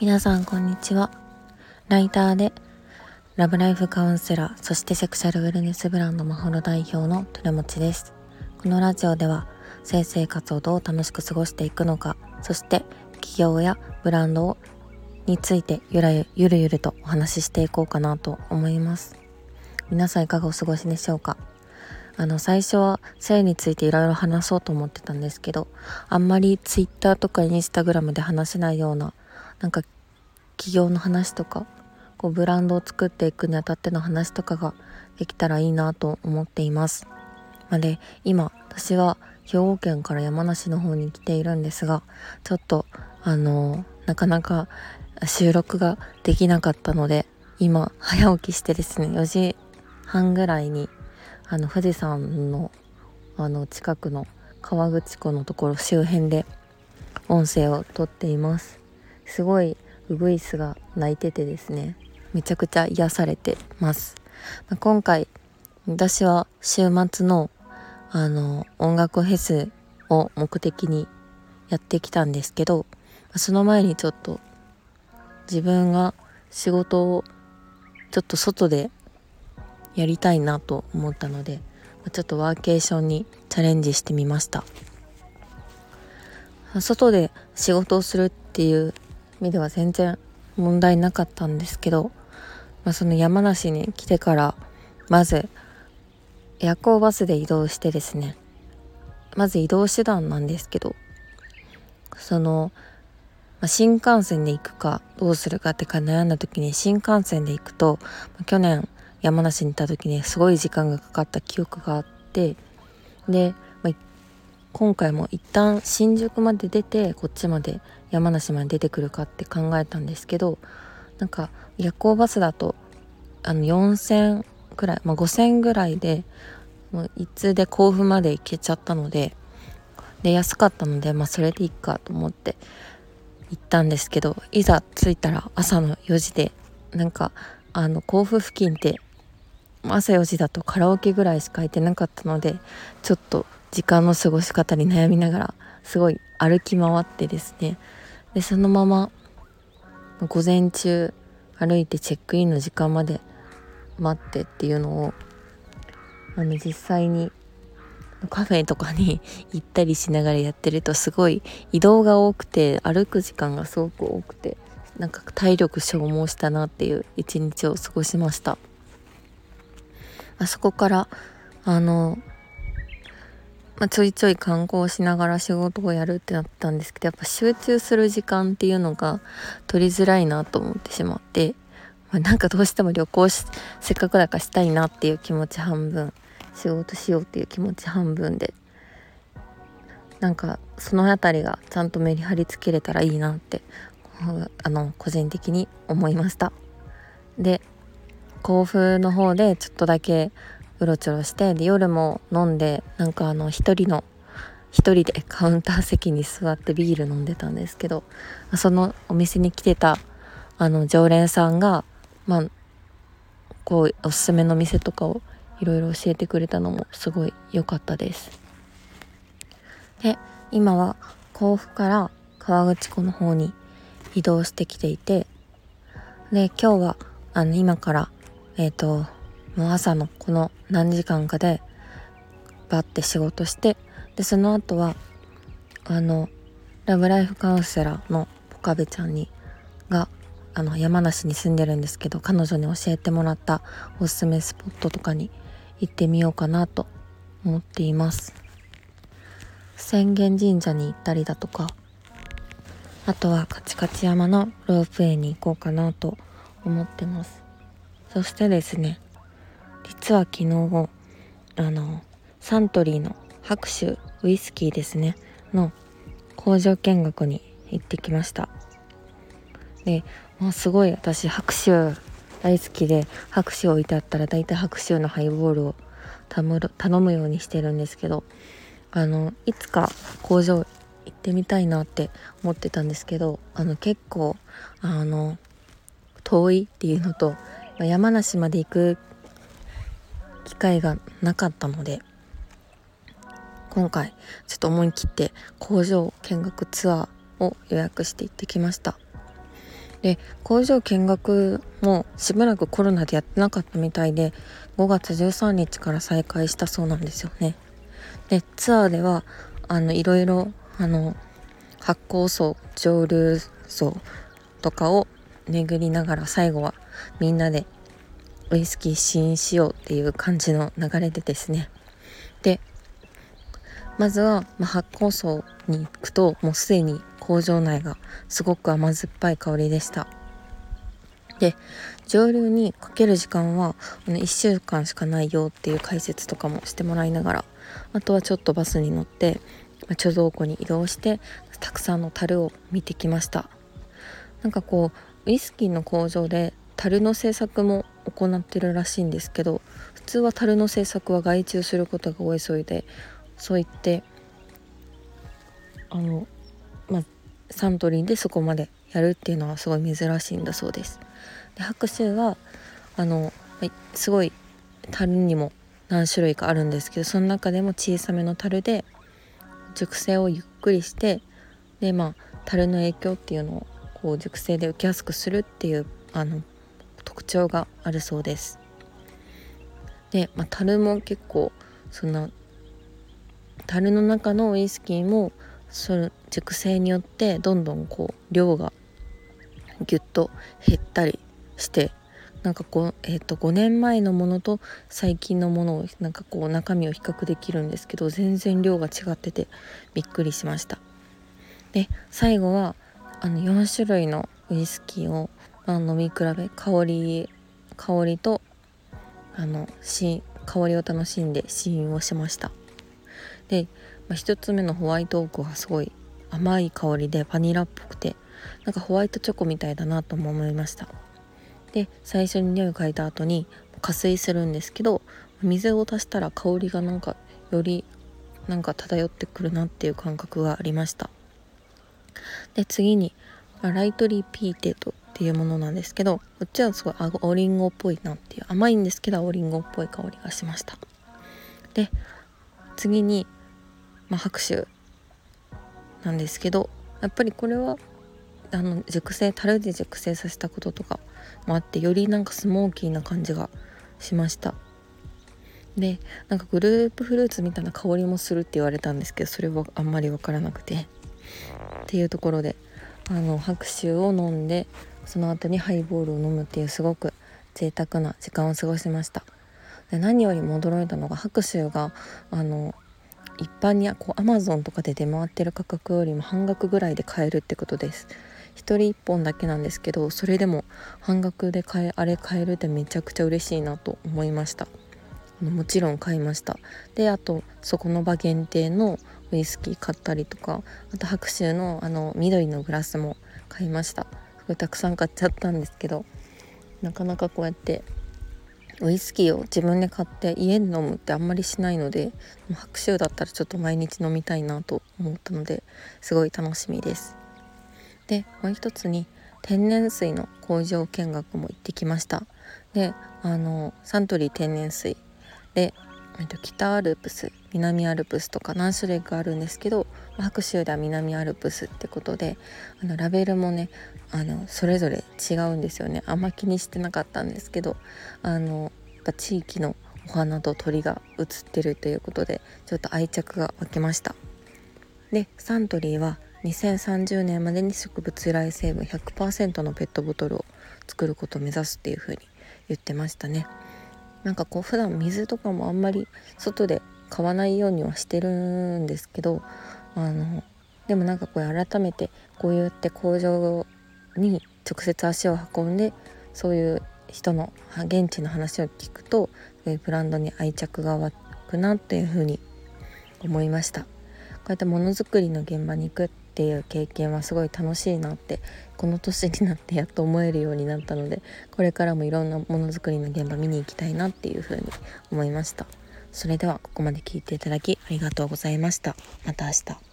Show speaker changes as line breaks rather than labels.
皆さんこんにちは。ライターでラブライフカウンセラーそしてセクシャルウェルネスブランドマホロ代表のトレモチです。このラジオでは性生活をどう楽しく過ごしていくのかそして企業やブランドについてゆらゆゆるゆるとお話ししていこうかなと思います。皆さんいかがお過ごしでしょうか？あの最初は性についていろいろ話そうと思ってたんですけどあんまり Twitter とかインスタグラムで話せないようななんか企業の話とかこうブランドを作っていくにあたっての話とかができたらいいなと思っています。まで今私は兵庫県から山梨の方に来ているんですがちょっとあのなかなか収録ができなかったので今早起きしてですね4時半ぐらいにあの富士山のあの近くの河口湖のところ周辺で音声をとっています。すごいウグイスが鳴いててですね。めちゃくちゃ癒されてます、まあ、今回私は週末のあの音楽フェスを目的にやってきたんですけどその前にちょっと自分が仕事をちょっと外でやりたいなと思ったのでちょっとワーケーションにチャレンジしてみました。外で仕事をするっていう意味では全然問題なかったんですけど、まあ、その山梨に来てからまず夜行バスで移動してですねまず移動手段なんですけどその、まあ、新幹線で行くかどうするかってか悩んだ時に新幹線で行くと、ま、去年山梨に行った時にすごい時間がかかった記憶があってで、まあ、今回も一旦新宿まで出てこっちまで山梨まで出てくるかって考えたんですけどなんか夜行バスだとあの4,000くらい、まあ、5,000ぐらいでもう一通で甲府まで行けちゃったのでで安かったので、まあ、それでいいかと思って行ったんですけどいざ着いたら朝の4時でなんかあの甲府付近って朝4時だとカラオケぐらいしか空いてなかったのでちょっと時間の過ごし方に悩みながらすごい歩き回ってですね。でそのまま午前中歩いてチェックインの時間まで待ってっていうのをあの実際にカフェとかに 行ったりしながらやってるとすごい移動が多くて歩く時間がすごく多くてなんか体力消耗したなっていう一日を過ごしました。あそこからあのまあ、ちょいちょい観光しながら仕事をやるってなったんですけどやっぱ集中する時間っていうのが取りづらいなと思ってしまって、まあ、なんかどうしても旅行しせっかくだからしたいなっていう気持ち半分仕事しようっていう気持ち半分でなんかその辺りがちゃんとメリハリつけれたらいいなってあの個人的に思いました。で甲府の方でちょっとだけうろちょろしてで夜も飲んでなんかあの一人の一人で カウンター席に座ってビール飲んでたんですけどそのお店に来てたあの常連さんがまあこうおすすめの店とかをいろいろ教えてくれたのもすごい良かったです。で今は甲府から河口湖の方に移動してきていてで今日はあの今からえっ、ー、ともう朝のこの何時間かでバッて仕事してでその後はあのラブライフカウンセラーのポカベちゃんにがあの山梨に住んでるんですけど彼女に教えてもらったおすすめスポットとかに行ってみようかなと思っています。浅間神社に行ったりだとかあとはカチカチ山のロープウェイに行こうかなと思ってます。そしてですね実は昨日あのサントリーの白州ウイスキーですねの工場見学に行ってきました。で、まあ、すごい私白州大好きで拍手置いてあったら大体拍手のハイボールを頼むようにしてるんですけどあのいつか工場行ってみたいなって思ってたんですけどあの結構あの遠いっていうのと山梨まで行く機会がなかったので今回ちょっと思い切って工場見学ツアーを予約して行ってきました。で工場見学もしばらくコロナでやってなかったみたいで5月13日から再開したそうなんですよね。でツアーではあのいろいろあの発酵層蒸留層とかを巡りながら最後はみんなでウイスキー試飲しようっていう感じの流れでですね。でまずは、ま、発酵層に行くともうすでに工場内がすごく甘酸っぱい香りでした。で蒸留にかける時間は1週間しかないよっていう解説とかもしてもらいながらあとはちょっとバスに乗って、ま、貯蔵庫に移動してたくさんの樽を見てきました。なんかこうウイスキーの工場で樽の製作も行ってるらしいんですけど普通は樽の製作は外注することが多いそうでそう言ってあのまあサントリーでそこまでやるっていうのはすごい珍しいんだそうです。で白州はあのすごい樽にも何種類かあるんですけどその中でも小さめの樽で熟成をゆっくりしてでまあ樽の影響っていうのをこう熟成で受けやすくするっていうあの特徴があるそうです。で、まあ、樽も結構そんな樽の中のウイスキーもその熟成によってどんどんこう量がギュッと減ったりしてなんかこう、えー、と5年前のものと最近のものをなんかこう中身を比較できるんですけど全然量が違っててびっくりしましたで最後はあの4種類のウイスキーを、まあ、飲み比べ香り香りとあのし香りを楽しんで試飲をしました。で、まあ、1つ目のホワイトオークはすごい甘い香りでバニラっぽくてなんかホワイトチョコみたいだなとも思いました。で最初に匂い嗅いだ後に加水するんですけど水を足したら香りがなんかよりなんか漂ってくるなっていう感覚がありました。で次に Lightly Peated っていうものなんですけどこっちはすごい青りんごっぽいなっていう甘いんですけど青りんごっぽい香りがしました。で次に、まあ、白州なんですけどやっぱりこれはあの熟成樽で熟成させたこととかもあってよりなんかスモーキーな感じがしました。でなんかグループフルーツみたいな香りもするって言われたんですけどそれはあんまり分からなくて。っていうところであの白州を飲んでその後にハイボールを飲むっていうすごく贅沢な時間を過ごしました。で何よりも驚いたのが白州があの一般にこうアマゾンとかで出回ってる価格よりも半額ぐらいで買えるってことです。1人1本だけなんですけどそれでも半額で買えあれ買えるってめちゃくちゃ嬉しいなと思いました。もちろん買いました。であとそこの場限定のウイスキー買ったりとかあと白州のあの緑のグラスも買いました。すごいたくさん買っちゃったんですけどなかなかこうやってウイスキーを自分で買って家で飲むってあんまりしないので白州だったらちょっと毎日飲みたいなと思ったのですごい楽しみです。でもう一つに天然水の工場見学も行ってきました。であのサントリー天然水で、えっと、北アルプス南アルプスとか何種類かあるんですけど白州では南アルプスってことであのラベルもねあのそれぞれ違うんですよね。あんま気にしてなかったんですけどあの地域のお花と鳥が写ってるということでちょっと愛着が湧きました。でサントリーは2030年までに植物由来成分100%のペットボトルを作ることを目指すっていう風に言ってましたね。なんかこう普段水とかもあんまり外で買わないようにはしてるんですけどあのでもなんかこれ改めてこうやって工場に直接足を運んでそういう人の現地の話を聞くとブランドに愛着が湧くなっていうふうに思いました。こうやってものづくりの現場に行くっていう経験はすごい楽しいなってこの年になってやっと思えるようになったのでこれからもいろんなものづくりの現場見に行きたいなっていうふうに思いました。それではここまで聞いていただきありがとうございました。また明日。